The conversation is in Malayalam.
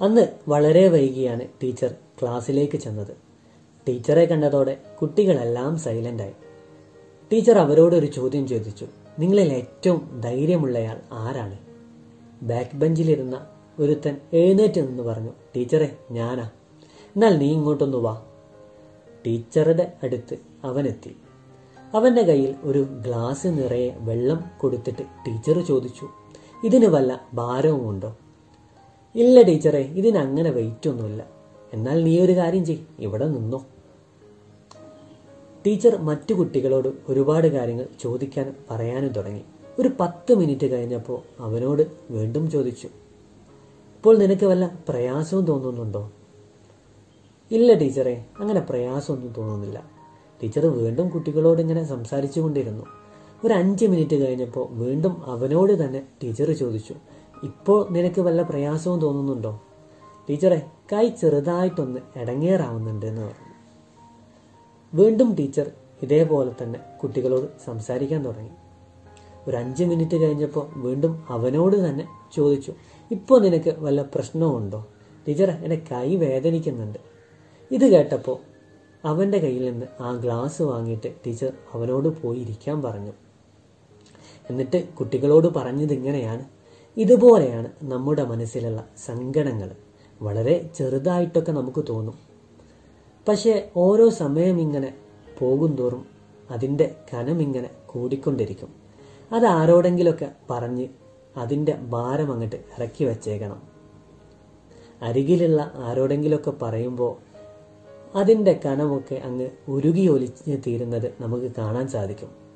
അന്ന് വളരെ വൈകിയാണ് ടീച്ചർ ക്ലാസ്സിലേക്ക് ചെന്നത്. ടീച്ചറെ കണ്ടതോടെ കുട്ടികളെല്ലാം സൈലന്റായി ടീച്ചർ അവരോട് ഒരു ചോദ്യം ചോദിച്ചു. നിങ്ങളിൽ ഏറ്റവും ധൈര്യമുള്ളയാൾ ആരാണ്? ബാക്ക് ബെഞ്ചിലിരുന്ന ഒരുത്തൻ എഴുന്നേറ്റ് നിന്ന് പറഞ്ഞു ടീച്ചറെ ഞാനാ. എന്നാൽ നീ ഇങ്ങോട്ടൊന്ന് വാ. ടീച്ചറുടെ അടുത്ത് അവനെത്തി. അവന്റെ കയ്യിൽ ഒരു ഗ്ലാസ് നിറയെ വെള്ളം കൊടുത്തിട്ട് ടീച്ചർ ചോദിച്ചു ഇതിന് വല്ല ഭാരവുമുണ്ടോ? ഇല്ല ടീച്ചറെ ഇതിനങ്ങനെ വെയിറ്റ് ഒന്നുമില്ല. എന്നാൽ നീ ഒരു കാര്യം ചെയ് ഇവിടെ നിന്നോ. ടീച്ചർ മറ്റു കുട്ടികളോട് ഒരുപാട് കാര്യങ്ങൾ ചോദിക്കാനും പറയാനും തുടങ്ങി. ഒരു പത്ത് മിനിറ്റ് കഴിഞ്ഞപ്പോൾ അവനോട് വീണ്ടും ചോദിച്ചു. ഇപ്പോൾ നിനക്ക് വല്ല പ്രയാസവും തോന്നുന്നുണ്ടോ? ഇല്ല ടീച്ചറെ അങ്ങനെ പ്രയാസമൊന്നും തോന്നുന്നില്ല. ടീച്ചർ വീണ്ടും കുട്ടികളോട് ഇങ്ങനെ സംസാരിച്ചു കൊണ്ടിരുന്നു ഒരു അഞ്ച് മിനിറ്റ് കഴിഞ്ഞപ്പോൾ വീണ്ടും അവനോട് തന്നെ ടീച്ചർ ചോദിച്ചു. ഇപ്പോൾ നിനക്ക് വല്ല പ്രയാസവും തോന്നുന്നുണ്ടോ? ടീച്ചറെ കൈ ചെറുതായിട്ടൊന്ന് ഇടങ്ങേറാവുന്നുണ്ട് എന്ന് പറഞ്ഞു. വീണ്ടും ടീച്ചർ ഇതേപോലെ തന്നെ കുട്ടികളോട് സംസാരിക്കാൻ തുടങ്ങി. ഒരു അഞ്ച് മിനിറ്റ് കഴിഞ്ഞപ്പോൾ വീണ്ടും അവനോട് തന്നെ ചോദിച്ചു ഇപ്പോൾ നിനക്ക് വല്ല പ്രശ്നമുണ്ടോ ടീച്ചറെ എന്റെ കൈ വേദനിക്കുന്നുണ്ട്. ഇത് കേട്ടപ്പോൾ അവന്റെ കയ്യിൽ നിന്ന് ആ ഗ്ലാസ് വാങ്ങിയിട്ട് ടീച്ചർ അവനോട് പോയി ഇരിക്കാൻ പറഞ്ഞു. എന്നിട്ട് കുട്ടികളോട് പറഞ്ഞത് ഇങ്ങനെയാണ്. ഇതുപോലെയാണ് നമ്മുടെ മനസ്സിലുള്ള സങ്കടങ്ങൾ. വളരെ ചെറുതായിട്ടൊക്കെ നമുക്ക് തോന്നും. പക്ഷേ ഓരോ സമയം ഇങ്ങനെ പോകുന്തോറും അതിന്റെ കനം ഇങ്ങനെ കൂടിക്കൊണ്ടിരിക്കും. അത് ആരോടെങ്കിലൊക്കെ പറഞ്ഞ് അതിന്റെ ഭാരം അങ്ങോട്ട് ഇറക്കി വച്ചേക്കണം. അരികിലുള്ള ആരോടെങ്കിലൊക്കെ പറയുമ്പോൾ അതിന്റെ കനമൊക്കെ അങ്ങ് ഉരുകി ഒലിച്ച് തീരുന്നത് നമുക്ക് കാണാൻ സാധിക്കും.